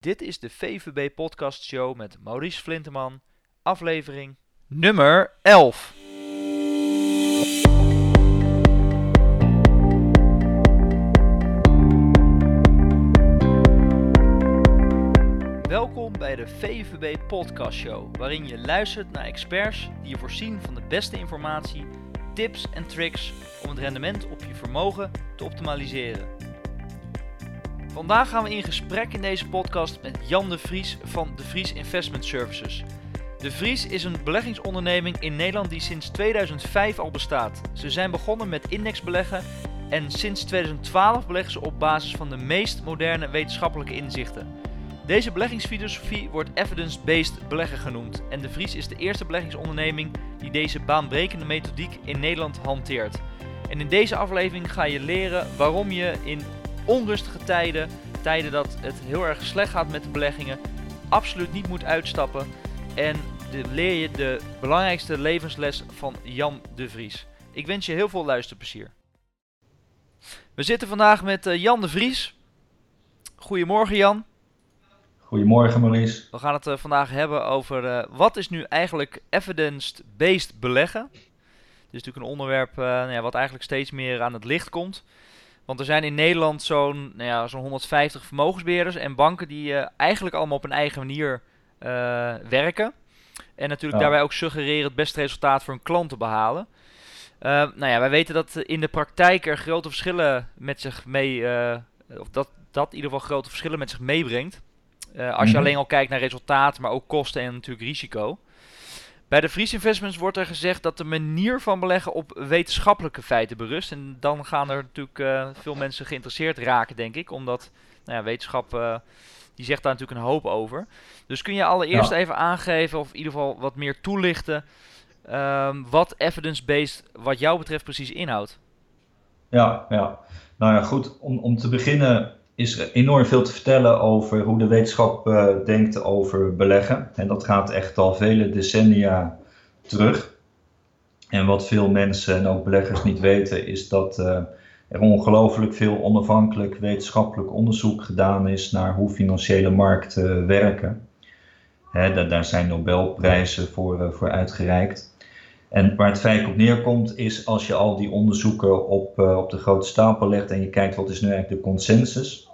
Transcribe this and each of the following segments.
Dit is de VVB Podcast Show met Maurice Flinteman, aflevering nummer 11. Welkom bij de VVB Podcast Show, waarin je luistert naar experts die je voorzien van de beste informatie, tips en tricks om het rendement op je vermogen te optimaliseren. Vandaag gaan we in gesprek in deze podcast met Jan de Vries van De Vries Investment Services. De Vries is een beleggingsonderneming in Nederland die sinds 2005 al bestaat. Ze zijn begonnen met indexbeleggen en sinds 2012 beleggen ze op basis van de meest moderne wetenschappelijke inzichten. Deze beleggingsfilosofie wordt evidence-based beleggen genoemd en De Vries is de eerste beleggingsonderneming die deze baanbrekende methodiek in Nederland hanteert. En in deze aflevering ga je leren waarom je in onrustige tijden, tijden dat het heel erg slecht gaat met de beleggingen, absoluut niet moet uitstappen. En de, leer je de belangrijkste levensles van Jan de Vries. Ik wens je heel veel luisterplezier. We zitten vandaag met uh, Jan de Vries. Goedemorgen Jan. Goedemorgen Maurice. We gaan het uh, vandaag hebben over uh, wat is nu eigenlijk evidence-based beleggen. Dit is natuurlijk een onderwerp nou ja, wat eigenlijk steeds meer aan het licht komt. Want er zijn in Nederland zo'n nou ja, zo'n 150 vermogensbeheerders en banken die uh, eigenlijk allemaal op een eigen manier uh, werken. En natuurlijk ja. daarbij ook suggereren het beste resultaat voor hun klant te behalen. Uh, nou ja, wij weten dat in de praktijk er grote verschillen met zich mee, of dat dat in ieder geval grote verschillen met zich meebrengt. als mm -hmm. je alleen al kijkt naar resultaat, maar ook kosten en natuurlijk risico. Bij de Vries Investments wordt er gezegd dat de manier van beleggen op wetenschappelijke feiten berust. En dan gaan er natuurlijk uh, veel mensen geïnteresseerd raken, denk ik. Omdat nou ja, wetenschap, uh, die zegt daar natuurlijk een hoop over. Dus kun je allereerst ja. even aangeven, of in ieder geval wat meer toelichten, um, wat evidence-based wat jou betreft precies inhoudt? Ja, ja. nou ja, goed. Om, om te beginnen is enorm veel te vertellen over hoe de wetenschap uh, denkt over beleggen. En dat gaat echt al vele decennia terug. En wat veel mensen en ook beleggers niet weten, is dat uh, er ongelooflijk veel onafhankelijk wetenschappelijk onderzoek gedaan is naar hoe financiële markten werken. Daar, zijn Nobelprijzen voor, uh, voor uitgereikt. En waar het feit op neerkomt, is als je al die onderzoeken op, op de grote stapel legt en je kijkt wat is nu eigenlijk de consensus,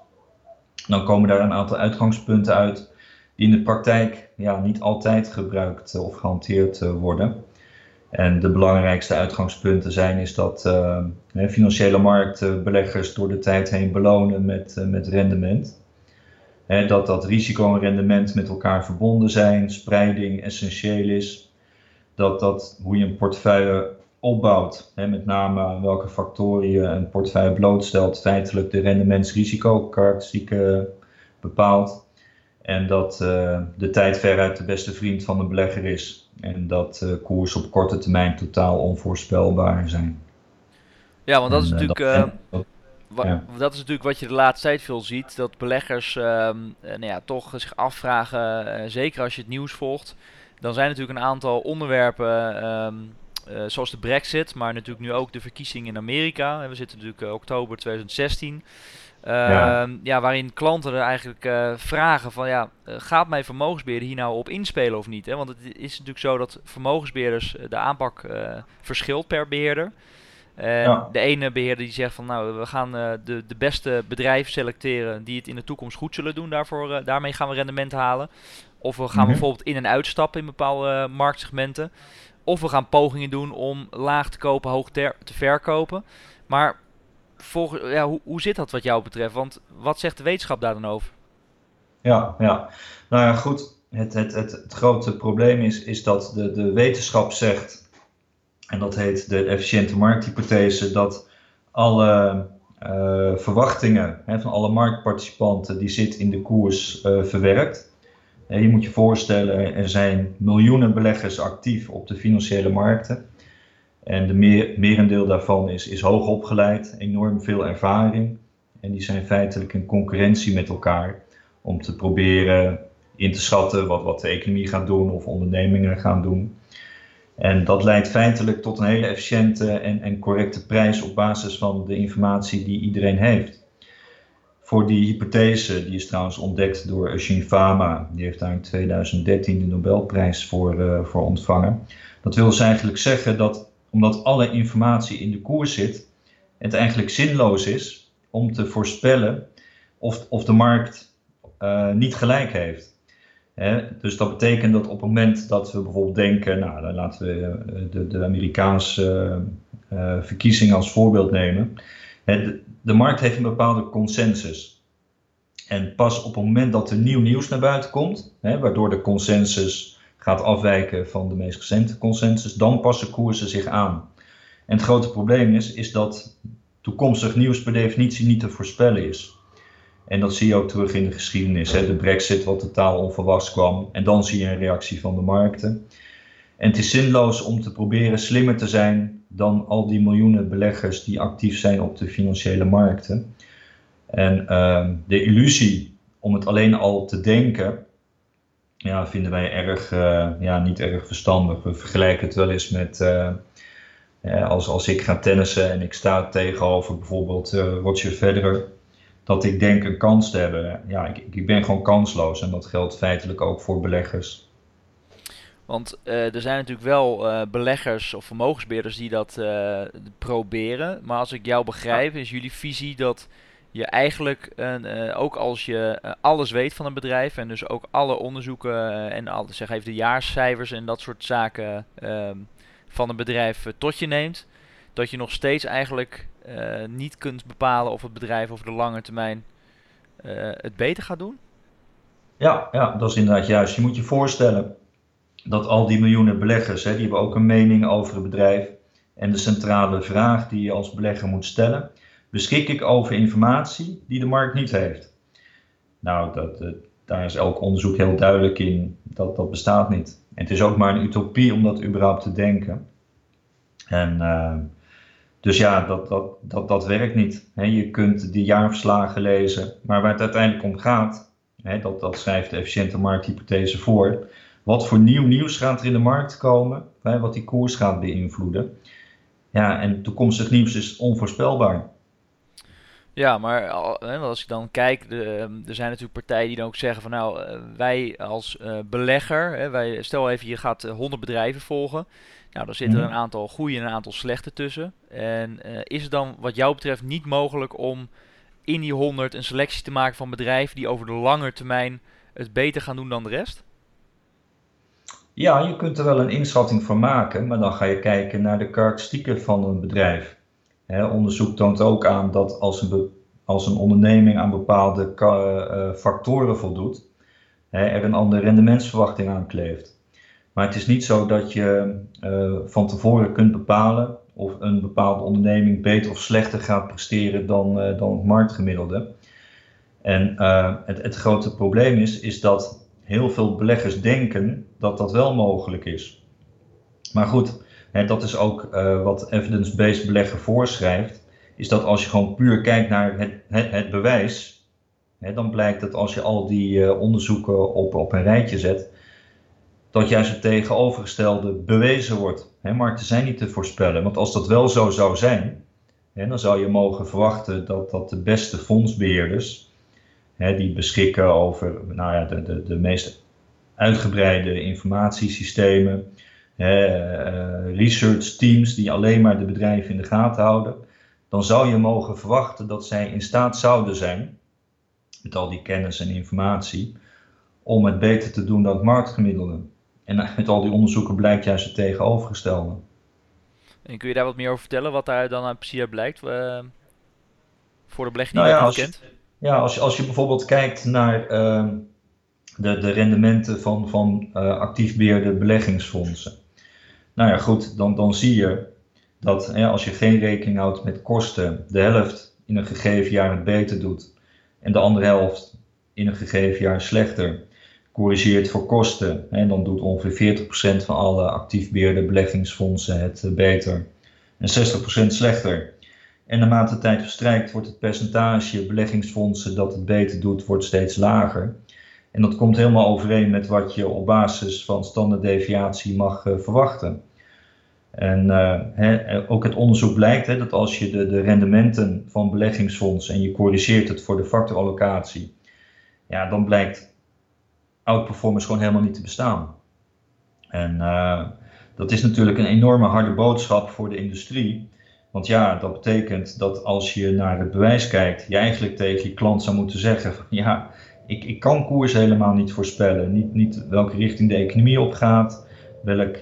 dan komen daar een aantal uitgangspunten uit die in de praktijk ja, niet altijd gebruikt of gehanteerd worden. En de belangrijkste uitgangspunten zijn is dat uh, financiële marktbeleggers door de tijd heen belonen met, met rendement. He, dat dat risico en rendement met elkaar verbonden zijn, spreiding essentieel is. Dat, dat hoe je een portefeuille opbouwt, hè, met name welke factoren je een portefeuille blootstelt, feitelijk de rendementsrisico-karakteristieken bepaalt. En dat uh, de tijd veruit de beste vriend van de belegger is. En dat uh, koers op korte termijn totaal onvoorspelbaar zijn. Ja, want dat is en, natuurlijk. Uh, dat, ja. dat is natuurlijk wat je de laatste tijd veel ziet. Dat beleggers nou ja, toch zich afvragen, zeker als je het nieuws volgt. Dan zijn natuurlijk een aantal onderwerpen um, uh, zoals de Brexit, maar natuurlijk nu ook de verkiezingen in Amerika. We zitten natuurlijk uh, oktober 2016. Uh, ja. ja. waarin klanten er eigenlijk uh, vragen van ja, gaat mijn vermogensbeheerder hier nou op inspelen of niet? Hè? Want het is natuurlijk zo dat vermogensbeheerders de aanpak verschilt per beheerder. En ja. de ene beheerder die zegt van nou, we gaan de, de beste bedrijven selecteren die het in de toekomst goed zullen doen. Daarvoor, daarmee gaan we rendement halen. Of we gaan mm -hmm. bijvoorbeeld in- en uitstappen in bepaalde marktsegmenten. Of we gaan pogingen doen om laag te kopen, hoog te verkopen. Maar volgens, ja, hoe, hoe zit dat wat jou betreft? Want wat zegt de wetenschap daar dan over? Ja, ja. nou ja, goed. Het, het, het, het grote probleem is, is dat de, de wetenschap zegt, en dat heet de efficiënte markthypothese, dat alle uh, verwachtingen hè, van alle marktparticipanten die zit in de koers uh, verwerkt. Je moet je voorstellen, er zijn miljoenen beleggers actief op de financiële markten. En de meer, merendeel daarvan is, is hoog opgeleid, enorm veel ervaring. En die zijn feitelijk in concurrentie met elkaar om te proberen in te schatten wat, wat de economie gaat doen of ondernemingen gaan doen. En dat leidt feitelijk tot een hele efficiënte en, en correcte prijs op basis van de informatie die iedereen heeft. Voor die hypothese, die is trouwens ontdekt door Eugene Fama, die heeft daar in 2013 de Nobelprijs voor, uh, voor ontvangen. Dat wil dus eigenlijk zeggen dat omdat alle informatie in de koers zit, het eigenlijk zinloos is om te voorspellen of, of de markt uh, niet gelijk heeft. Dus dat betekent dat op het moment dat we bijvoorbeeld denken, nou dan laten we de, de Amerikaanse uh, verkiezingen als voorbeeld nemen. Hè, de markt heeft een bepaalde consensus. En pas op het moment dat er nieuw nieuws naar buiten komt, hè, waardoor de consensus gaat afwijken van de meest recente consensus, dan passen koersen zich aan. En het grote probleem is, is dat toekomstig nieuws per definitie niet te voorspellen is. En dat zie je ook terug in de geschiedenis. Hè. De brexit wat totaal onverwachts kwam. En dan zie je een reactie van de markten. En het is zinloos om te proberen slimmer te zijn dan al die miljoenen beleggers die actief zijn op de financiële markten. En uh, de illusie om het alleen al te denken, ja, vinden wij erg, uh, ja, niet erg verstandig. We vergelijken het wel eens met uh, als, als ik ga tennissen en ik sta tegenover bijvoorbeeld Roger Federer, dat ik denk een kans te hebben. Ja, ik, ik ben gewoon kansloos en dat geldt feitelijk ook voor beleggers. Want uh, er zijn natuurlijk wel uh, beleggers of vermogensbeheerders die dat uh, proberen. Maar als ik jou begrijp, is jullie visie dat je eigenlijk, ook als je alles weet van een bedrijf en dus ook alle onderzoeken en al, zeg even de jaarcijfers en dat soort zaken ehm, van een bedrijf tot je neemt, dat je nog steeds eigenlijk niet kunt bepalen of het bedrijf over de lange termijn het beter gaat doen? Ja, ja, dat is inderdaad juist. Je moet je voorstellen dat al die miljoenen beleggers, hè, die hebben ook een mening over het bedrijf. En de centrale vraag die je als belegger moet stellen, beschik ik over informatie die de markt niet heeft? Nou, dat, dat, daar is elk onderzoek heel duidelijk in, dat dat bestaat niet. En het is ook maar een utopie om dat überhaupt te denken. En uh, dus ja, dat, dat, dat, dat werkt niet. je kunt die jaarverslagen lezen, maar waar het uiteindelijk om gaat, dat, dat schrijft de efficiënte markthypothese voor, wat voor nieuw nieuws gaat er in de markt komen, hè, wat die koers gaat beïnvloeden. Ja, en toekomstig nieuws is onvoorspelbaar. Ja, maar als ik dan kijk, ehm, er zijn natuurlijk partijen die dan ook zeggen van nou, eh, wij als uh, belegger, wij, stel even je gaat 100 eh, bedrijven volgen. Nou, dan zitten er mhm. een aantal goede en een aantal slechte tussen. En is het dan wat jou betreft niet mogelijk om in die 100 een selectie te maken van bedrijven die over de lange termijn het beter gaan doen dan de rest? Ja, je kunt er wel een inschatting van maken, maar dan ga je kijken naar de karakteristieken van een bedrijf. onderzoek toont ook aan dat als een, als een onderneming aan bepaalde uh, factoren voldoet, er een andere rendementsverwachting aan kleeft. Maar het is niet zo dat je uh, van tevoren kunt bepalen of een bepaalde onderneming beter of slechter gaat presteren dan, dan het marktgemiddelde. En het, het grote probleem is, is dat heel veel beleggers denken dat dat wel mogelijk is. Maar goed, hè, dat is ook uh, wat evidence-based beleggen voorschrijft. Is dat als je gewoon puur kijkt naar het, het, bewijs, hè, dan blijkt dat als je al die uh, onderzoeken op, op een rijtje zet, dat juist het tegenovergestelde bewezen wordt. Hè, markten zijn niet te voorspellen. Want als dat wel zo zou zijn, hè, dan zou je mogen verwachten dat, dat de beste fondsbeheerders hè, die beschikken over nou ja, de, de, de meest uitgebreide informatiesystemen, hè, uh, research teams die alleen maar de bedrijven in de gaten houden, dan zou je mogen verwachten dat zij in staat zouden zijn, met al die kennis en informatie, om het beter te doen dan het marktgemiddelde. En uit al die onderzoeken blijkt juist het tegenovergestelde. En kun je daar wat meer over vertellen, wat daar dan precies uit blijkt? Uh, voor de belegger die nou ja, kent? Ja, als je, als je bijvoorbeeld kijkt naar uh, de, de rendementen van, van uh, actief beheerde beleggingsfondsen. Nou ja, goed, dan, dan zie je dat als je geen rekening houdt met kosten, de helft in een gegeven jaar het beter doet en de andere helft in een gegeven jaar slechter, corrigeert voor kosten, en dan doet ongeveer 40% van alle actief beheerde beleggingsfondsen het uh, beter en 60% slechter. En naarmate de tijd verstrijkt, wordt het percentage beleggingsfondsen dat het beter doet, wordt steeds lager. En dat komt helemaal overeen met wat je op basis van standaarddeviatie mag uh, verwachten. En hè, ook het onderzoek blijkt dat als je de, de rendementen van beleggingsfonds en je corrigeert het voor de factorallocatie, ja, dan blijkt outperformance gewoon helemaal niet te bestaan. En dat is natuurlijk een enorme harde boodschap voor de industrie. Want ja, dat betekent dat als je naar het bewijs kijkt, je eigenlijk tegen je klant zou moeten zeggen: ja, ik, ik kan koers helemaal niet voorspellen. Niet, niet welke richting de economie op gaat, welk,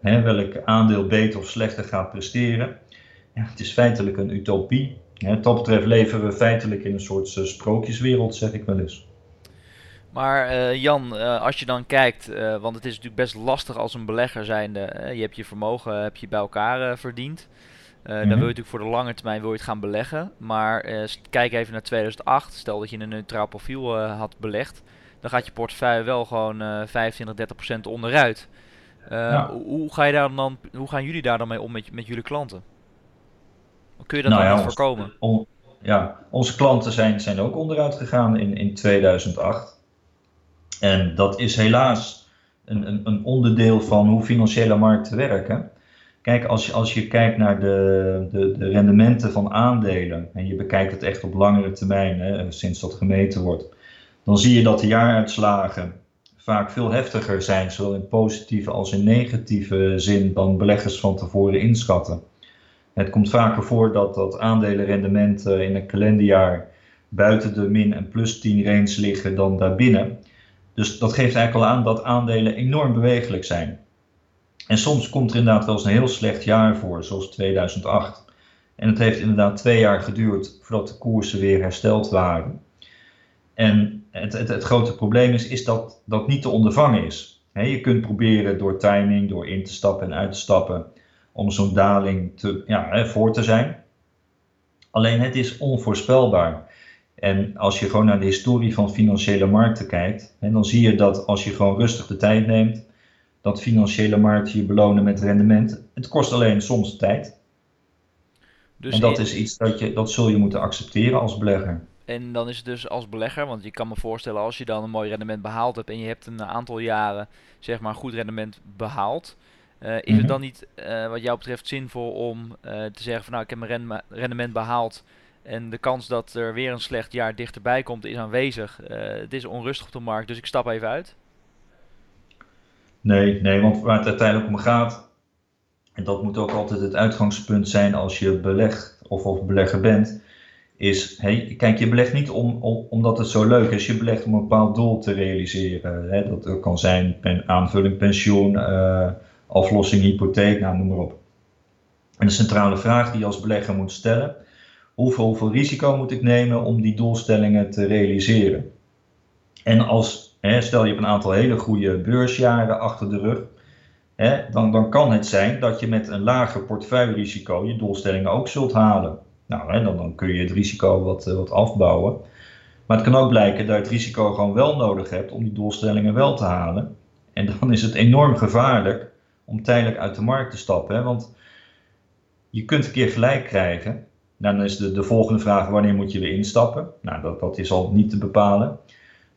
hè, welk aandeel beter of slechter gaat presteren. Ja, het is feitelijk een utopie. Wat dat betreft leven we feitelijk in een soort uh, sprookjeswereld, zeg ik wel eens. Maar uh, Jan, uh, als je dan kijkt, want het is natuurlijk best lastig als een belegger zijnde. je hebt je vermogen heb je bij elkaar verdiend. Mm -hmm. Dan wil je natuurlijk voor de lange termijn wil je het gaan beleggen. Maar kijk even naar 2008. Stel dat je een neutraal profiel had belegd. Dan gaat je portefeuille wel gewoon 25, 30 procent onderuit. Ja. Hoe, ga je daar dan, hoe gaan jullie daar dan mee om met, met jullie klanten? Kun je dat nou dan ja, voorkomen? On, ja, onze klanten zijn, zijn ook onderuit gegaan in, in 2008. En dat is helaas een, een, een, onderdeel van hoe financiële markten werken. Kijk, als je, als je kijkt naar de, de, de rendementen van aandelen en je bekijkt het echt op langere termijn, hè, sinds dat gemeten wordt, dan zie je dat de jaaruitslagen vaak veel heftiger zijn, zowel in positieve als in negatieve zin, dan beleggers van tevoren inschatten. Het komt vaker voor dat dat aandelenrendementen in een kalenderjaar buiten de min- en plus 10 range liggen dan daarbinnen. Dus dat geeft eigenlijk al aan dat aandelen enorm bewegelijk zijn. En soms komt er inderdaad wel eens een heel slecht jaar voor, zoals 2008. En het heeft inderdaad twee jaar geduurd voordat de koersen weer hersteld waren. En het, het, het grote probleem is, is dat dat niet te ondervangen is. je kunt proberen door timing, door in te stappen en uit te stappen, om zo'n daling te, ja, voor te zijn. Alleen het is onvoorspelbaar. En als je gewoon naar de historie van financiële markten kijkt, dan zie je dat als je gewoon rustig de tijd neemt, dat financiële markten je belonen met rendement. Het kost alleen soms tijd. Dus en dat is iets dat, je, dat zul je moeten accepteren als belegger. En dan is het dus als belegger, want je kan me voorstellen als je dan een mooi rendement behaald hebt en je hebt een aantal jaren zeg maar goed rendement behaald. Uh, is het mhm. dan niet uh, wat jou betreft zinvol om uh, te zeggen van nou ik heb mijn rendement behaald en de kans dat er weer een slecht jaar dichterbij komt is aanwezig. Het is onrustig op de markt, dus ik stap even uit. Nee, nee, want waar het uiteindelijk om gaat, en dat moet ook altijd het uitgangspunt zijn als je belegt of, of belegger bent, is, hey, kijk, je belegt niet om, om, omdat het zo leuk is, je belegt om een bepaald doel te realiseren. Hè? Dat kan zijn pen, aanvulling pensioen, uh, aflossing hypotheek, nou, noem maar op. En de centrale vraag die je als belegger moet stellen, hoeveel, hoeveel risico moet ik nemen om die doelstellingen te realiseren. En als, stel je hebt een aantal hele goede beursjaren achter de rug, dan, dan kan het zijn dat je met een lager portefeuillerisico je doelstellingen ook zult halen. Nou, hè, dan, kun je het risico wat, eh, wat afbouwen. Maar het kan ook blijken dat je het risico gewoon wel nodig hebt om die doelstellingen wel te halen. En dan is het enorm gevaarlijk om tijdelijk uit de markt te stappen. Want je kunt een keer gelijk krijgen dan is de, de volgende vraag, wanneer moet je weer instappen? Nou, dat, dat is al niet te bepalen.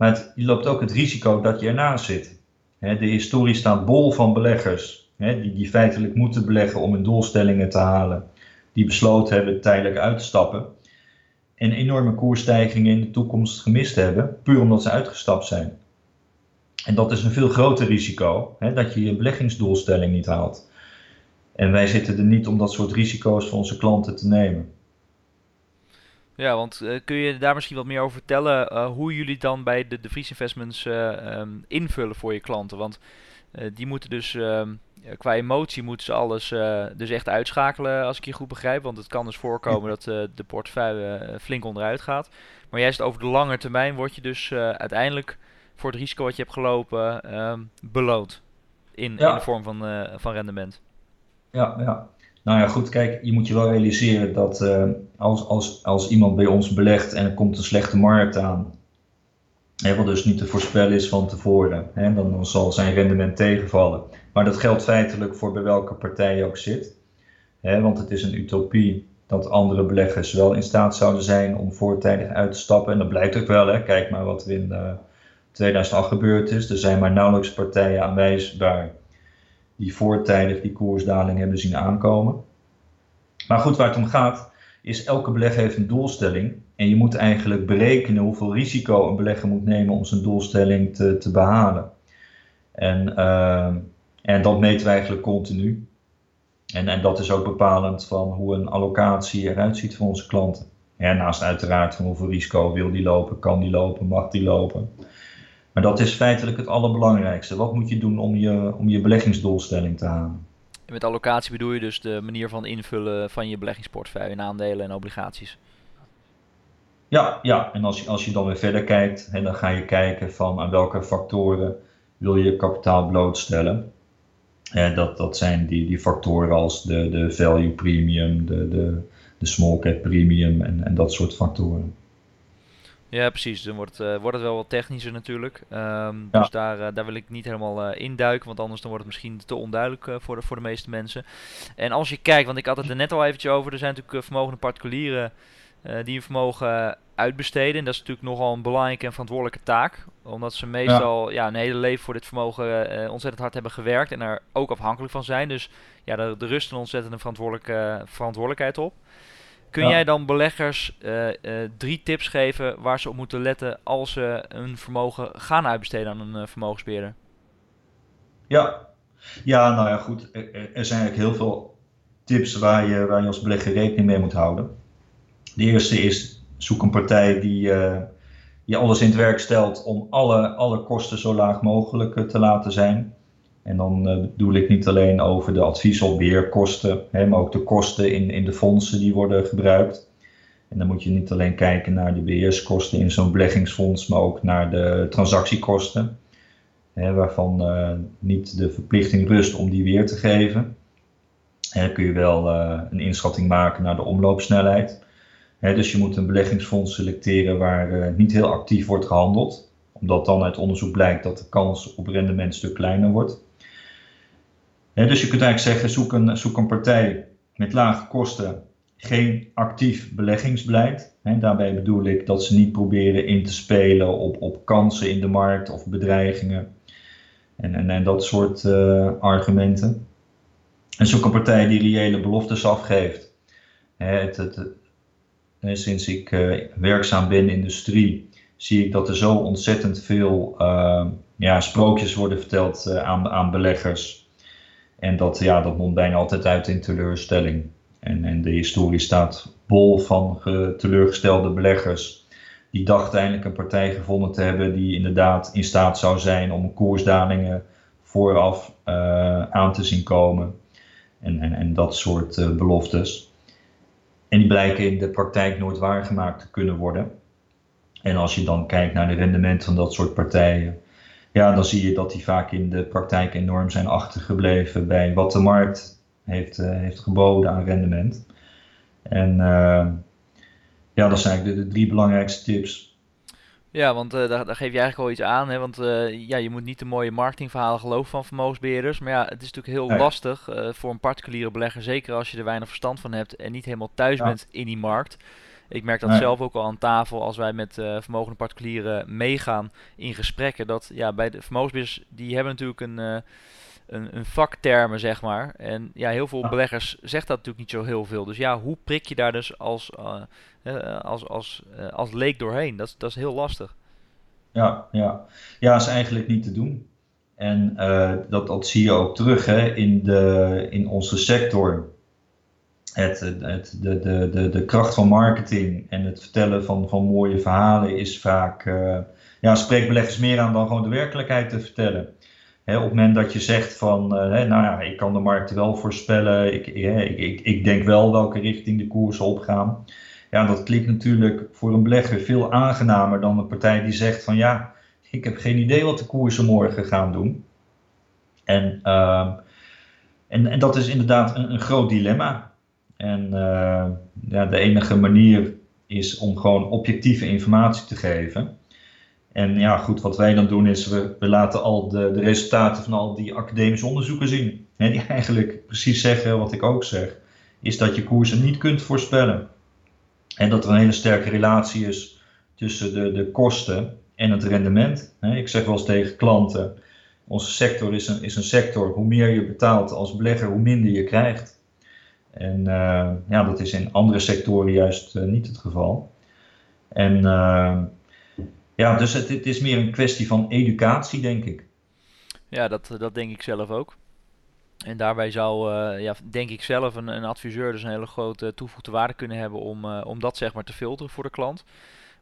Maar het, je loopt ook het risico dat je ernaast zit. de historie staat bol van beleggers die, die feitelijk moeten beleggen om hun doelstellingen te halen. Die besloten hebben tijdelijk uit te stappen. En enorme koersstijgingen in de toekomst gemist hebben, puur omdat ze uitgestapt zijn. En dat is een veel groter risico, dat je je beleggingsdoelstelling niet haalt. En wij zitten er niet om dat soort risico's voor onze klanten te nemen. Ja, want uh, kun je daar misschien wat meer over vertellen uh, hoe jullie dan bij de, de Vries Investments uh, um, invullen voor je klanten? Want die moeten dus um, qua emotie moeten ze alles dus echt uitschakelen als ik je goed begrijp. Want het kan dus voorkomen dat de portefeuille flink onderuit gaat. Maar juist over de lange termijn word je dus uiteindelijk voor het risico wat je hebt gelopen um, beloond. In, ja. in de vorm van, van rendement. Ja, ja. Nou ja, goed, kijk, je moet je wel realiseren dat uh, als, als, als iemand bij ons belegt en er komt een slechte markt aan, hè, wat dus niet te voorspellen is van tevoren, hè, dan, zal zijn rendement tegenvallen. Maar dat geldt feitelijk voor bij welke partij je ook zit. Hè, want het is een utopie dat andere beleggers wel in staat zouden zijn om voortijdig uit te stappen. En dat blijkt ook wel, hè. kijk maar wat er in uh, 2008 gebeurd is. Er zijn maar nauwelijks partijen aanwijsbaar die voortijdig die koersdaling hebben zien aankomen. Maar goed, waar het om gaat, is elke belegger heeft een doelstelling. En je moet eigenlijk berekenen hoeveel risico een belegger moet nemen om zijn doelstelling te, te behalen. En, uh, en dat meten we eigenlijk continu. En, en dat is ook bepalend van hoe een allocatie eruit ziet voor onze klanten. Ja, naast uiteraard hoeveel risico wil die lopen, kan die lopen, mag die lopen. Maar dat is feitelijk het allerbelangrijkste. Wat moet je doen om je, om je beleggingsdoelstelling te halen? En met allocatie bedoel je dus de manier van invullen van je beleggingsportefeuille in aandelen en obligaties? Ja, ja. en als je, als je dan weer verder kijkt, hè, dan ga je kijken van aan welke factoren wil je kapitaal blootstellen. En dat, dat zijn die, die factoren als de, de value premium, de, de, de small cap premium en, en dat soort factoren. Ja, precies. Dan wordt, uh, wordt het wel wat technischer natuurlijk. Um, ja. Dus daar, uh, daar wil ik niet helemaal uh, induiken, want anders dan wordt het misschien te onduidelijk voor, de, voor de meeste mensen. En als je kijkt, want ik had het er net al eventjes over, er zijn natuurlijk vermogende particulieren die hun vermogen uitbesteden. En dat is natuurlijk nogal een belangrijke en verantwoordelijke taak. Omdat ze meestal ja. ja een hele leven voor dit vermogen ontzettend hard hebben gewerkt en er ook afhankelijk van zijn. Dus ja, er, er rust een ontzettende verantwoordelijke, verantwoordelijkheid op. Kun jij dan beleggers uh, uh, drie tips geven waar ze op moeten letten als ze hun vermogen gaan uitbesteden aan een uh, vermogensbeheerder? Ja. ja, nou ja, goed. Er, er, zijn eigenlijk heel veel tips waar je, waar je als belegger rekening mee moet houden. De eerste is zoek een partij die, die alles in het werk stelt om alle, alle kosten zo laag mogelijk te laten zijn. En dan uh, bedoel ik niet alleen over de advies- of beheerkosten, maar ook de kosten in, in de fondsen die worden gebruikt. En dan moet je niet alleen kijken naar de beheerskosten in zo'n beleggingsfonds, maar ook naar de transactiekosten. Waarvan uh, niet de verplichting rust om die weer te geven. Kun je wel uh, een inschatting maken naar de omloopsnelheid. Dus je moet een beleggingsfonds selecteren waar niet heel actief wordt gehandeld. Omdat dan uit onderzoek blijkt dat de kans op rendement een stuk kleiner wordt dus je kunt eigenlijk zeggen, zoek een, zoek een partij met lage kosten, geen actief beleggingsbeleid. daarbij bedoel ik dat ze niet proberen in te spelen op, op kansen in de markt of bedreigingen en, en, dat soort uh, argumenten. En zoek een partij die reële beloftes afgeeft. het, het, sinds ik uh, werkzaam ben in de industrie, zie ik dat er zo ontzettend veel uh, ja, sprookjes worden verteld aan, aan beleggers en dat, ja, dat mondt bijna altijd uit in teleurstelling. En, en de historie staat bol van teleurgestelde beleggers. Die dachten eindelijk een partij gevonden te hebben die inderdaad in staat zou zijn om koersdalingen vooraf uh, aan te zien komen. En, en, en dat soort uh, beloftes. En die blijken in de praktijk nooit waargemaakt te kunnen worden. En als je dan kijkt naar de rendementen van dat soort partijen, ja, dan zie je dat die vaak in de praktijk enorm zijn achtergebleven bij wat de markt heeft, uh, heeft geboden aan rendement. En uh, ja, dat zijn eigenlijk de, de, drie belangrijkste tips. Ja, want uh, daar, daar, geef je eigenlijk al iets aan. Hè? Want ja, je moet niet de mooie marketingverhalen geloven van vermogensbeheerders. Maar ja, het is natuurlijk heel nee. lastig voor een particuliere belegger. Zeker als je er weinig verstand van hebt en niet helemaal thuis ja. bent in die markt. Ik merk dat nee. zelf ook al aan tafel als wij met uh, vermogende particulieren meegaan in gesprekken. Dat ja, bij de vermogensbeheerders, die hebben natuurlijk een, uh, een, een, vaktermen, zeg maar. En ja, heel veel beleggers zegt dat natuurlijk niet zo heel veel. Dus ja, hoe prik je daar dus als, uh, als, als, als leek doorheen? Dat, dat is heel lastig. Ja, ja. ja, is eigenlijk niet te doen. En dat, dat zie je ook terug hè, in, de, in onze sector het, het, de, de, de, de kracht van marketing en het vertellen van, van mooie verhalen is vaak, uh, ja, spreekt beleggers meer aan dan gewoon de werkelijkheid te vertellen. Op het moment dat je zegt van, uh, nou ja, ik kan de markt wel voorspellen, ik, ik, ik, ik denk wel welke richting de koersen opgaan. Ja, dat klinkt natuurlijk voor een belegger veel aangenamer dan een partij die zegt van, ja, ik heb geen idee wat de koersen morgen gaan doen. En, uh, en, en dat is inderdaad een, een groot dilemma. En uh, ja, de enige manier is om gewoon objectieve informatie te geven. En ja, goed, wat wij dan doen is, we, we laten al de, de resultaten van al die academische onderzoeken zien. Hè, die eigenlijk precies zeggen wat ik ook zeg, is dat je koersen niet kunt voorspellen. En dat er een hele sterke relatie is tussen de, de kosten en het rendement. Hè, ik zeg wel eens tegen klanten, onze sector is een, is een sector, hoe meer je betaalt als belegger, hoe minder je krijgt. En ja, dat is in andere sectoren juist niet het geval. En ja, dus het, het, is meer een kwestie van educatie, denk ik. Ja, dat, dat denk ik zelf ook. En daarbij zou, ja, denk ik zelf, een, een, adviseur dus een hele grote toevoegde waarde kunnen hebben om, om dat zeg maar te filteren voor de klant.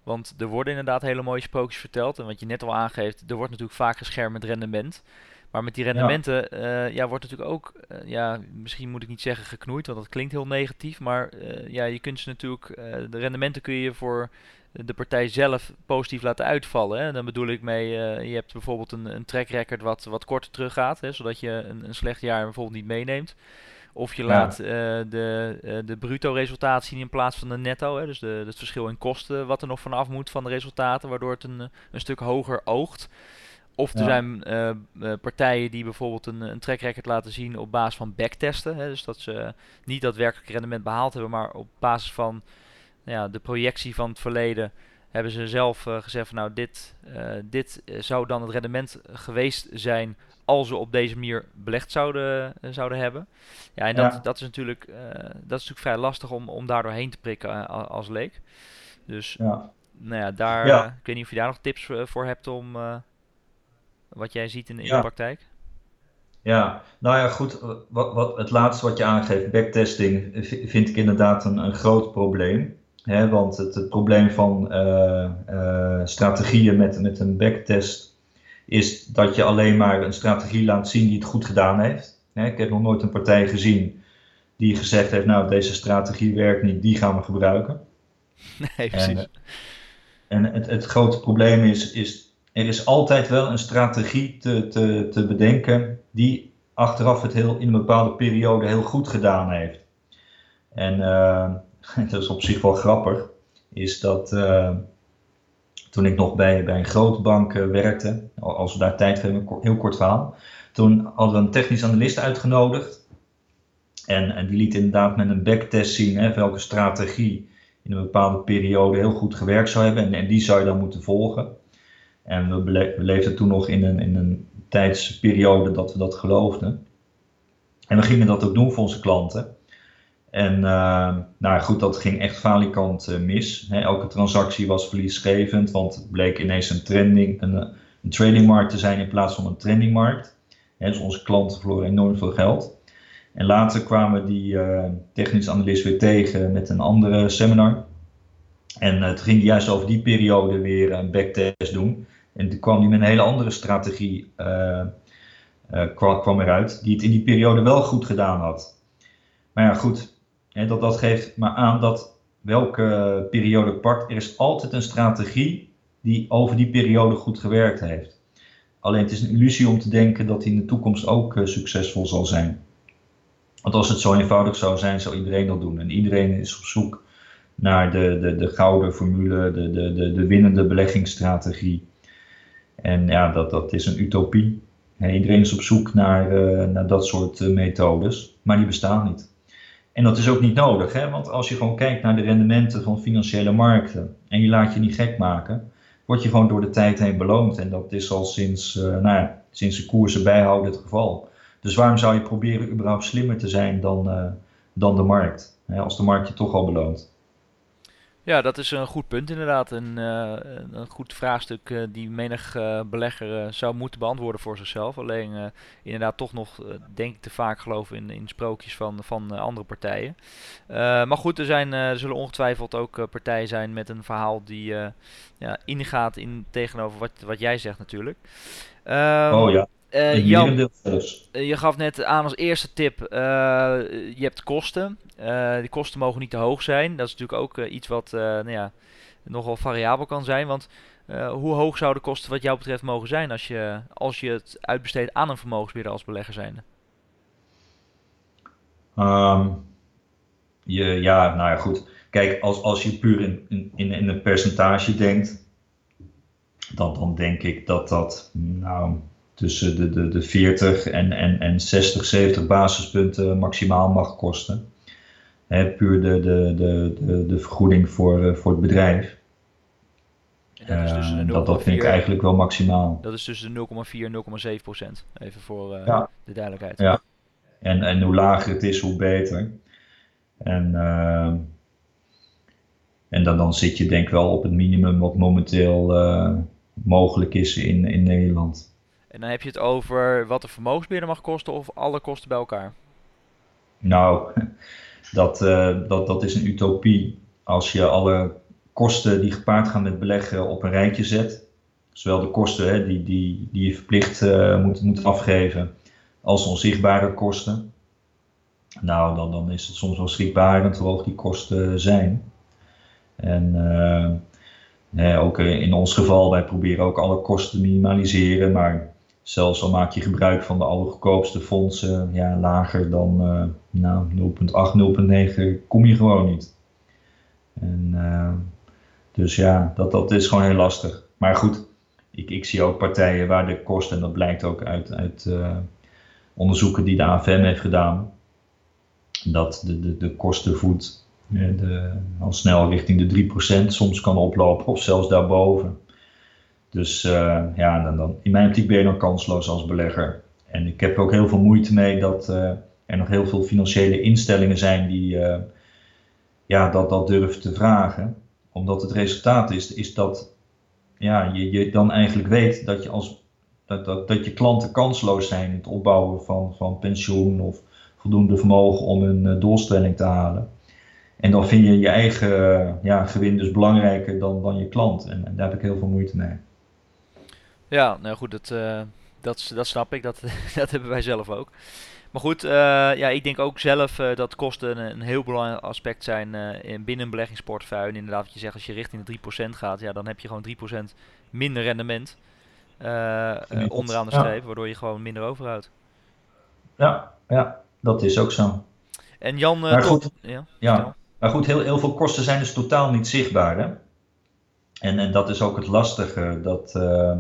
Want er worden inderdaad hele mooie sprookjes verteld. En wat je net al aangeeft, er wordt natuurlijk vaak geschermd rendement. Maar met die rendementen ja. Uh, ja wordt natuurlijk ook, ja, misschien moet ik niet zeggen geknoeid, want dat klinkt heel negatief. Maar ja, je kunt ze natuurlijk, de rendementen kun je voor de partij zelf positief laten uitvallen. Hè. Dan bedoel ik mee, uh, je hebt bijvoorbeeld een, een track record wat, wat korter teruggaat, hè, zodat je een, een slecht jaar bijvoorbeeld niet meeneemt. Of je laat uh, de, uh, de bruto resultaat zien in plaats van de netto. Hè, dus de, het verschil in kosten wat er nog vanaf moet van de resultaten, waardoor het een, een stuk hoger oogt. Of er ja. zijn uh, partijen die bijvoorbeeld een, een track record laten zien op basis van backtesten. Hè, dus dat ze niet daadwerkelijk rendement behaald hebben, maar op basis van ja, de projectie van het verleden hebben ze zelf uh, gezegd van nou dit, uh, dit zou dan het rendement geweest zijn als ze op deze manier belegd zouden, zouden hebben. Ja, en dat, ja. dat is natuurlijk dat is natuurlijk vrij lastig om, om daar doorheen te prikken als leek. Dus ja. nou ja, daar, ik weet niet of je daar nog tips voor hebt om wat jij ziet in, in de praktijk. Ja, nou ja, goed. Wat, wat, het laatste wat je aangeeft, backtesting, vind ik inderdaad een, een groot probleem. Hè, want het, het, probleem van uh, uh, strategieën met, met een backtest is dat je alleen maar een strategie laat zien die het goed gedaan heeft. Hè, ik heb nog nooit een partij gezien die gezegd heeft, nou deze strategie werkt niet, die gaan we gebruiken. Nee, precies. En, en het, het grote probleem is, is, er is altijd wel een strategie te, te, te bedenken die achteraf het heel, in een bepaalde periode heel goed gedaan heeft. En uh, dat is op zich wel grappig, is dat uh, toen ik nog bij, bij een grote bank uh, werkte, als we daar tijd hebben, een heel kort verhaal, toen hadden we een technisch analist uitgenodigd. En, die liet inderdaad met een backtest zien hè, welke strategie in een bepaalde periode heel goed gewerkt zou hebben. En, en die zou je dan moeten volgen. En we, we leefden toen nog in een, in een tijdsperiode dat we dat geloofden. En we gingen dat ook doen voor onze klanten. En uh, nou goed, dat ging echt falikant uh, mis. Elke transactie was verliesgevend, want het bleek ineens een, trending, een, een tradingmarkt te zijn in plaats van een trendingmarkt. He, dus onze klanten verloren enorm veel geld. En later kwamen die uh, technisch weer tegen met een andere seminar. En het ging juist over die periode weer een backtest doen. En toen kwam hij met een hele andere strategie kwam, kwam eruit, die het in die periode wel goed gedaan had. Maar ja, goed, dat, dat geeft maar aan dat welke periode pakt, er is altijd een strategie die over die periode goed gewerkt heeft. Alleen het is een illusie om te denken dat die in de toekomst ook uh, succesvol zal zijn. Want als het zo eenvoudig zou zijn, zou iedereen dat doen. En iedereen is op zoek naar de, de, de gouden formule, de, de, de, de winnende beleggingsstrategie. En ja, dat, dat is een utopie. iedereen is op zoek naar, uh, naar dat soort uh, methodes, maar die bestaan niet. En dat is ook niet nodig, hè? want als je gewoon kijkt naar de rendementen van financiële markten en je laat je niet gek maken, word je gewoon door de tijd heen beloond. En dat is al sinds, uh, nou ja, sinds de koersen bijhouden het geval. Dus waarom zou je proberen überhaupt slimmer te zijn dan, dan de markt, hè? als de markt je toch al beloont? Ja, dat is een goed punt inderdaad. Een, uh, een goed vraagstuk uh, die menig uh, belegger zou moeten beantwoorden voor zichzelf. Alleen inderdaad toch nog, denk ik, te vaak geloven in, in sprookjes van, van andere partijen. maar goed, er, zijn, er zullen ongetwijfeld ook partijen zijn met een verhaal die ja, ingaat in, tegenover wat, wat jij zegt natuurlijk. Um, oh ja. Uh, Jan, je gaf net aan als eerste tip, uh, je hebt kosten. Uh, die kosten mogen niet te hoog zijn. Dat is natuurlijk ook iets wat nou ja, nogal variabel kan zijn. Want hoe hoog zouden de kosten wat jou betreft mogen zijn als je, als je het uitbesteedt aan een vermogensbeheerder als belegger zijnde? Um, je, ja, nou ja, goed. Kijk, als, als je puur in, in, in een percentage denkt, dan, dan denk ik dat dat, nou tussen de, de, de 40 en, en, en 60, 70 basispunten maximaal mag kosten. He, puur de, de, de, de, vergoeding voor, eh, voor het bedrijf. dat, is dus dat, dat vind ik eigenlijk wel maximaal. Dat is tussen de 0,4 en 0,7 procent. Even voor de duidelijkheid. Ja, en, en hoe lager het is, hoe beter. En, uh, en dan, dan zit je denk ik wel op het minimum wat momenteel uh, mogelijk is in, in Nederland. En dan heb je het over wat de vermogensbeheerder mag kosten of alle kosten bij elkaar? Nou, dat, uh, dat, dat is een utopie. Als je alle kosten die gepaard gaan met beleggen op een rijtje zet, zowel de kosten hè, die, die, die je verplicht uh, moet, moet afgeven, als onzichtbare kosten. Nou, dan, dan is het soms wel schrikbarend hoe hoog die kosten zijn. En uh, ook in ons geval, wij proberen ook alle kosten te minimaliseren, maar zelfs al maak je gebruik van de allergoedkoopste fondsen, ja, lager dan uh, nou, 0,8, 0,9 kom je gewoon niet. En, uh, dus ja, dat, dat is gewoon heel lastig. Maar goed, ik, ik zie ook partijen waar de kosten, en dat blijkt ook uit, uit uh, onderzoeken die de AFM heeft gedaan, dat de, de, de kostenvoet de, al snel richting de 3% soms kan oplopen of zelfs daarboven. Dus uh, ja, dan, dan, in mijn optiek ben je dan kansloos als belegger. En ik heb ook heel veel moeite mee dat uh, er nog heel veel financiële instellingen zijn die uh, ja, dat, dat durven te vragen. Omdat het resultaat is, is dat ja, je, je dan eigenlijk weet dat je, als, dat, dat, dat je klanten kansloos zijn in het opbouwen van, van pensioen of voldoende vermogen om een doelstelling te halen. En dan vind je je eigen ja, gewin dus belangrijker dan, dan je klant. En, en, daar heb ik heel veel moeite mee. Ja, nou goed, dat, uh, dat, dat snap ik. Dat, dat hebben wij zelf ook. Maar goed, ja, ik denk ook zelf dat kosten een, een, heel belangrijk aspect zijn in, binnen een beleggingsportefeuille. Inderdaad, wat je zegt, als je richting de 3% gaat, ja, dan heb je gewoon 3% minder rendement onderaan de streep, ja. waardoor je gewoon minder overhoudt. Ja, ja, dat is ook zo. En Jan, maar goed, ja, ja. maar goed heel, heel veel kosten zijn dus totaal niet zichtbaar. Hè? En, en dat is ook het lastige, dat, uh,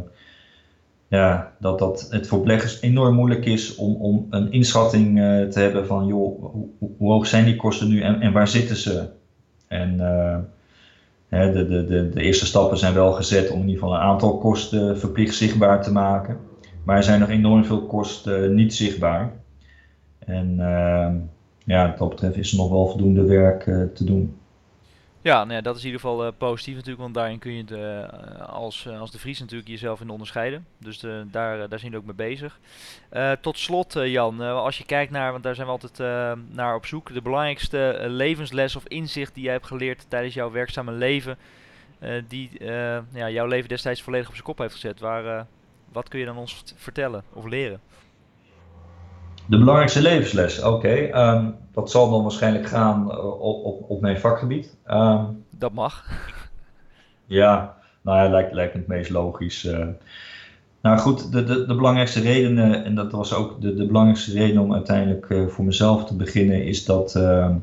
ja, dat, dat het voor beleggers enorm moeilijk is om, om een inschatting uh, te hebben van, joh, hoe, hoog zijn die kosten nu en, en waar zitten ze? En uh, hè, de, de, de, de eerste stappen zijn wel gezet om in ieder geval een aantal kosten verplicht zichtbaar te maken. Maar er zijn nog enorm veel kosten niet zichtbaar. En uh, ja, wat dat betreft is er nog wel voldoende werk te doen. Ja, nou ja, dat is in ieder geval uh, positief natuurlijk, want daarin kun je de, uh, als, als de Vries natuurlijk jezelf in onderscheiden. Dus daar, daar zijn we ook mee bezig. tot slot Jan, als je kijkt naar, want daar zijn we altijd naar op zoek, de belangrijkste levensles of inzicht die jij hebt geleerd tijdens jouw werkzame leven, die ja, jouw leven destijds volledig op zijn kop heeft gezet. Waar, wat kun je dan ons vertellen of leren? De belangrijkste levensles, oké. Okay. Um, ehm, dat zal dan waarschijnlijk gaan uh, op, op, op, mijn vakgebied. Um, dat mag. ja, nou ja, lijkt, lijkt me het meest logisch. Uh. Nou goed, de, de, de belangrijkste reden, en dat was ook de, de belangrijkste reden om uiteindelijk uh, voor mezelf te beginnen, is dat ehm,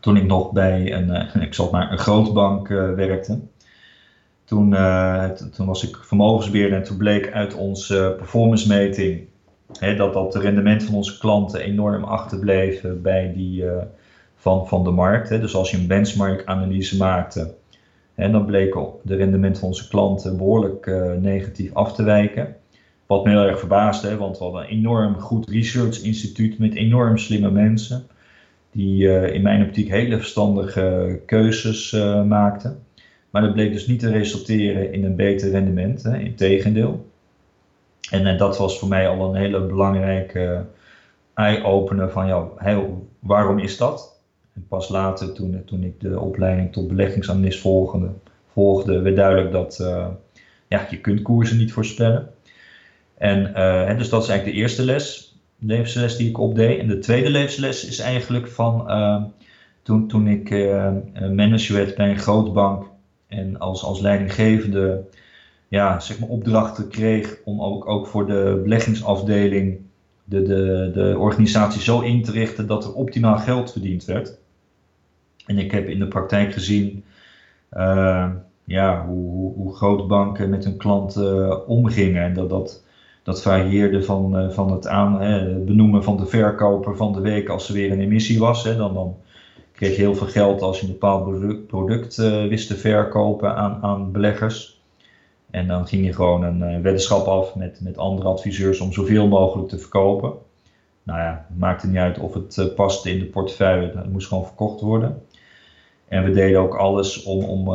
toen ik nog bij een, ik zal maar, een grootbank werkte, toen, toen was ik vermogensbeheerder en toen bleek uit onze performance dat, dat de rendement van onze klanten enorm achterbleven bij die uh, van, van de markt. Dus als je een benchmark-analyse maakte, dan bleek de rendement van onze klanten behoorlijk uh, negatief af te wijken. Wat me heel erg verbaasde, want we hadden een enorm goed research instituut met enorm slimme mensen. Die in mijn optiek hele verstandige keuzes maakten. Maar dat bleek dus niet te resulteren in een beter rendement, hè, in tegendeel. En, en, dat was voor mij al een hele belangrijke eye-opener van ja, heel, waarom is dat? En pas later, toen, toen ik de opleiding tot beleggingsanalist volgde, werd duidelijk dat ja, je kunt koersen niet voorspellen. En uh, dus dat is eigenlijk de eerste les, levensles die ik opdeed. En de tweede levensles is eigenlijk van toen, toen ik manager werd bij een grootbank en als, als leidinggevende ja, zeg maar opdrachten kreeg om ook, ook voor de beleggingsafdeling de, de, de organisatie zo in te richten dat er optimaal geld verdiend werd. En ik heb in de praktijk gezien uh, ja, hoe, hoe, hoe groot banken met hun klanten omgingen. En dat, dat, dat varieerde van, uh, van het aan, benoemen van de verkoper van de week als er weer een emissie was. Hè, dan, dan kreeg je heel veel geld als je een bepaald product wist te verkopen aan, aan beleggers. En dan ging je gewoon een weddenschap af met, met andere adviseurs om zoveel mogelijk te verkopen. Nou ja, het maakte niet uit of het paste in de portefeuille, het moest gewoon verkocht worden. En we deden ook alles om, om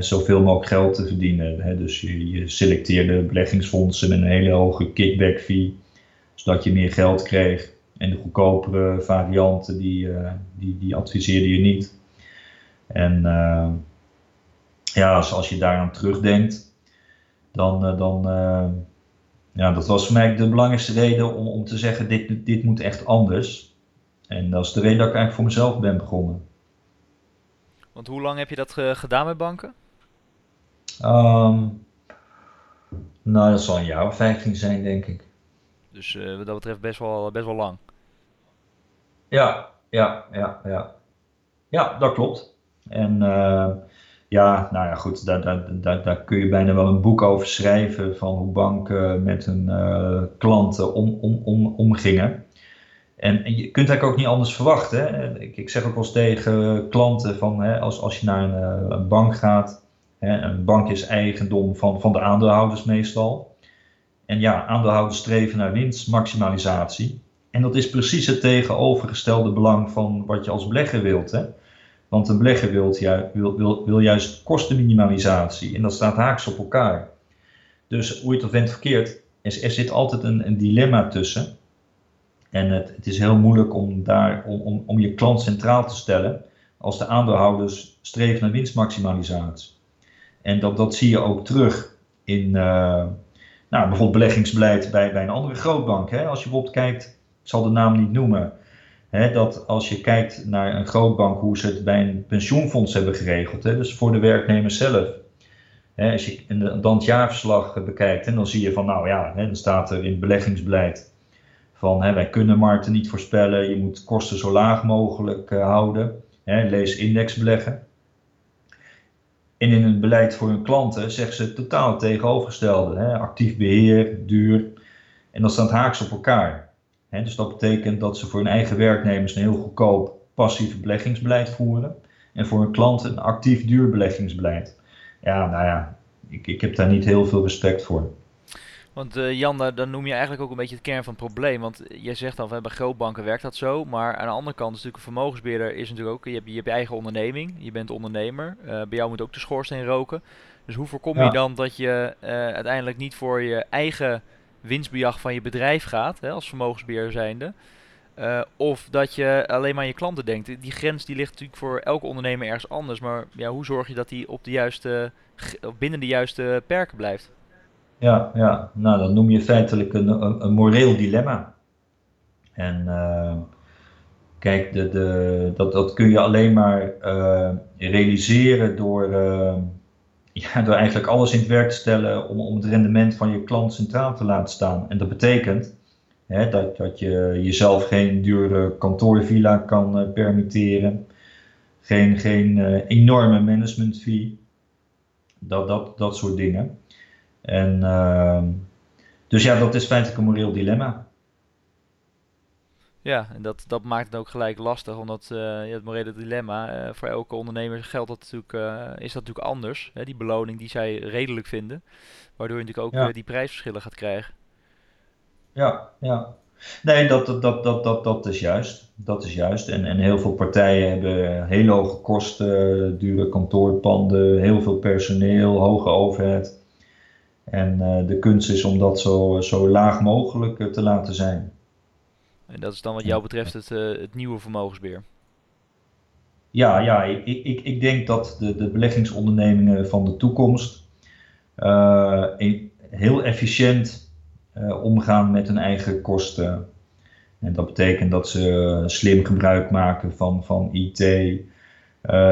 zoveel mogelijk geld te verdienen. Hè. Dus je, selecteerde beleggingsfondsen met een hele hoge kickback fee, zodat je meer geld kreeg. En de goedkopere varianten, die, die, die adviseerde je niet. En ja, als, als je daaraan terugdenkt, dan, uh, dan ja, dat was voor mij de belangrijkste reden om, om te zeggen, dit, dit moet echt anders. En dat is de reden dat ik eigenlijk voor mezelf ben begonnen. Want hoe lang heb je dat gedaan met banken? Um, nou, dat zal een jaar of 15 zijn, denk ik. Dus uh, wat dat betreft best wel, best wel lang. Ja, ja, ja, ja. Ja, dat klopt. En uh, ja, nou ja, goed, daar, daar, daar, daar kun je bijna wel een boek over schrijven van hoe banken met hun uh, klanten om, om, om, omgingen. En, je kunt eigenlijk ook niet anders verwachten. Hè? Ik, ik zeg ook wel tegen klanten van hè, als, als je naar een, een bank gaat, een bank is eigendom van, van de aandeelhouders meestal. En ja, aandeelhouders streven naar winstmaximalisatie. En dat is precies het tegenovergestelde belang van wat je als belegger wilt. Hè? Want een belegger wil, wil, wil juist kostenminimalisatie. En dat staat haaks op elkaar. Dus hoe je het of bent verkeerd, is, er zit altijd een, een dilemma tussen. En het, het, is heel moeilijk om, daar, om, om, je klant centraal te stellen als de aandeelhouders streven naar winstmaximalisatie. En dat, dat zie je ook terug in uh, nou, bijvoorbeeld beleggingsbeleid bij, bij een andere grootbank. Hè? Als je bijvoorbeeld kijkt, ik zal de naam niet noemen, dat als je kijkt naar een grootbank hoe ze het bij een pensioenfonds hebben geregeld, dus voor de werknemer zelf. Als je dan het jaarverslag bekijkt, dan zie je van, nou ja, dan staat er in het beleggingsbeleid van wij kunnen markten niet voorspellen, je moet kosten zo laag mogelijk uh, houden. Lees indexbeleggen. En in het beleid voor hun klanten zeggen ze totaal het tegenovergestelde. Hè? Actief beheer, duur. En dat staat haaks op elkaar. Dus dat betekent dat ze voor hun eigen werknemers een heel goedkoop passief beleggingsbeleid voeren. En voor hun klanten een actief duur beleggingsbeleid. Ja, nou ja, ik, ik heb daar niet heel veel respect voor. Want uh, Jan, dan noem je eigenlijk ook een beetje het kern van het probleem. Want jij zegt al, bij grootbanken werkt dat zo. Maar aan de andere kant is natuurlijk een vermogensbeheerder is natuurlijk ook, je hebt je, hebt je eigen onderneming, je bent ondernemer. Uh, bij jou moet ook de schoorsteen roken. Dus hoe voorkom je dan dat je uh, uiteindelijk niet voor je eigen winstbejag van je bedrijf gaat, hè, als vermogensbeheerder zijnde. of dat je alleen maar aan je klanten denkt. Die grens die ligt natuurlijk voor elke ondernemer ergens anders. Maar ja, hoe zorg je dat die op de juiste, binnen de juiste perken blijft? Ja, ja, nou dan noem je feitelijk een, een, moreel dilemma. En uh, kijk, de, de, dat, dat kun je alleen maar uh, realiseren door, door eigenlijk alles in het werk te stellen om, om het rendement van je klant centraal te laten staan. En dat betekent hè, dat, dat je jezelf geen dure kantoorvilla kan permitteren, geen, geen enorme management fee, dat, dat, dat soort dingen. En, uh, dus ja, dat is feitelijk een moreel dilemma. Ja, en dat, dat maakt het ook gelijk lastig, omdat uh, ja, het morele dilemma, uh, voor elke ondernemer geldt dat natuurlijk, uh, is dat natuurlijk anders. Hè, die beloning die zij redelijk vinden, waardoor je natuurlijk ook ja. die prijsverschillen gaat krijgen. Ja, ja. Nee, dat, dat, dat, dat, dat, dat is juist. Dat is juist. En, en heel veel partijen hebben hele hoge kosten, dure kantoorpanden, heel veel personeel, hoge overheid. En de kunst is om dat zo, zo laag mogelijk te laten zijn. En dat is dan wat jou betreft het, uh, het nieuwe vermogensbeheer? Ja, ja ik, ik, ik denk dat de, de beleggingsondernemingen van de toekomst heel efficiënt omgaan met hun eigen kosten. En dat betekent dat ze slim gebruik maken van, van IT,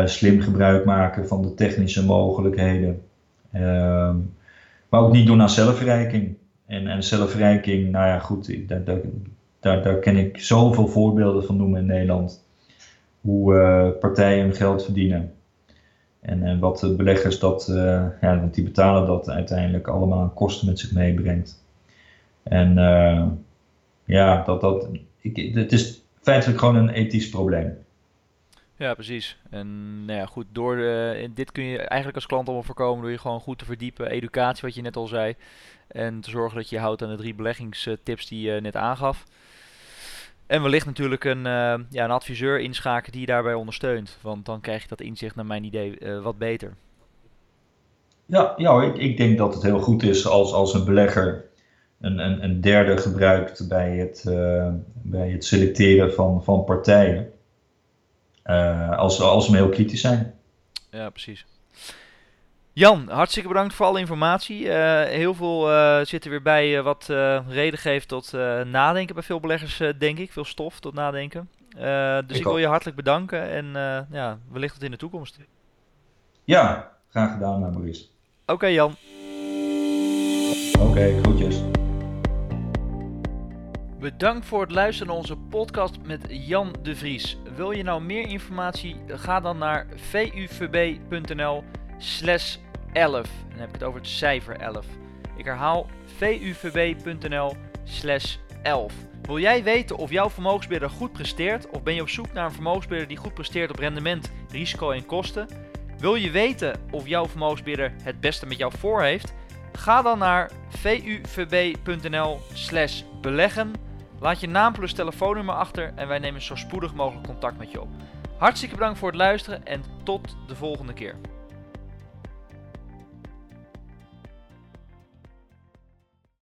slim gebruik maken van de technische mogelijkheden. Ehm, maar ook niet doen aan zelfverrijking. En, en zelfverrijking, nou ja, goed, daar, daar, daar, daar ken ik zoveel voorbeelden van noemen in Nederland. Hoe uh, partijen hun geld verdienen. En, en wat de beleggers dat, uh, ja, want die betalen dat uiteindelijk allemaal kosten met zich meebrengt. En ja, dat, dat, ik, het is feitelijk gewoon een ethisch probleem. Ja, precies. En nou ja, goed, door de, dit kun je eigenlijk als klant allemaal voorkomen door je gewoon goed te verdiepen. Educatie, wat je net al zei. En te zorgen dat je houdt aan de drie beleggingstips die je net aangaf. En wellicht natuurlijk een, uh, ja, een adviseur inschakelen die je daarbij ondersteunt. Want dan krijg je dat inzicht naar mijn idee uh, wat beter. Ja, ja ik, ik denk dat het heel goed is als, als een belegger een, een, een derde gebruikt bij het, uh, bij het selecteren van, van partijen. als, als ze heel kritisch zijn. Ja, precies. Jan, hartstikke bedankt voor alle informatie. Uh, heel veel uh, zit er weer bij uh, wat reden geeft tot nadenken bij veel beleggers, denk ik. Veel stof tot nadenken. dus ik, ik wil je hartelijk bedanken en ja, wellicht tot in de toekomst. Ja, graag gedaan, Maurice. Oké, okay, Jan. Oké, okay, groetjes. Bedankt voor het luisteren naar onze podcast met Jan de Vries. Wil je nou meer informatie? Ga dan naar vuvb.nl slash 11. En dan heb ik het over het cijfer 11. Ik herhaal vuvb.nl slash 11. Wil jij weten of jouw vermogensbeheerder goed presteert? Of ben je op zoek naar een vermogensbeheerder die goed presteert op rendement, risico en kosten? Wil je weten of jouw vermogensbeheerder het beste met jou voor heeft? Ga dan naar vuvb.nl slash beleggen. Laat je naam plus telefoonnummer achter en wij nemen zo spoedig mogelijk contact met je op. Hartstikke bedankt voor het luisteren en tot de volgende keer.